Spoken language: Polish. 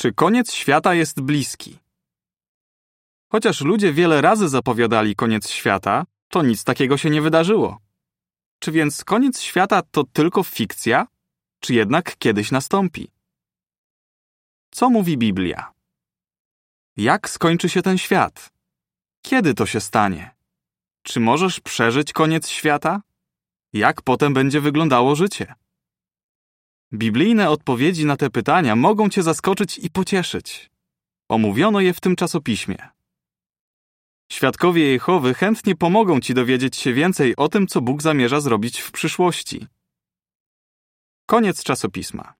Czy koniec świata jest bliski? Chociaż ludzie wiele razy zapowiadali koniec świata, to nic takiego się nie wydarzyło. Czy więc koniec świata to tylko fikcja, czy jednak kiedyś nastąpi? Co mówi Biblia? Jak skończy się ten świat? Kiedy to się stanie? Czy możesz przeżyć koniec świata? Jak potem będzie wyglądało życie? Biblijne odpowiedzi na te pytania mogą Cię zaskoczyć i pocieszyć. Omówiono je w tym czasopiśmie. Świadkowie Jehowy chętnie pomogą Ci dowiedzieć się więcej o tym, co Bóg zamierza zrobić w przyszłości. Koniec czasopisma.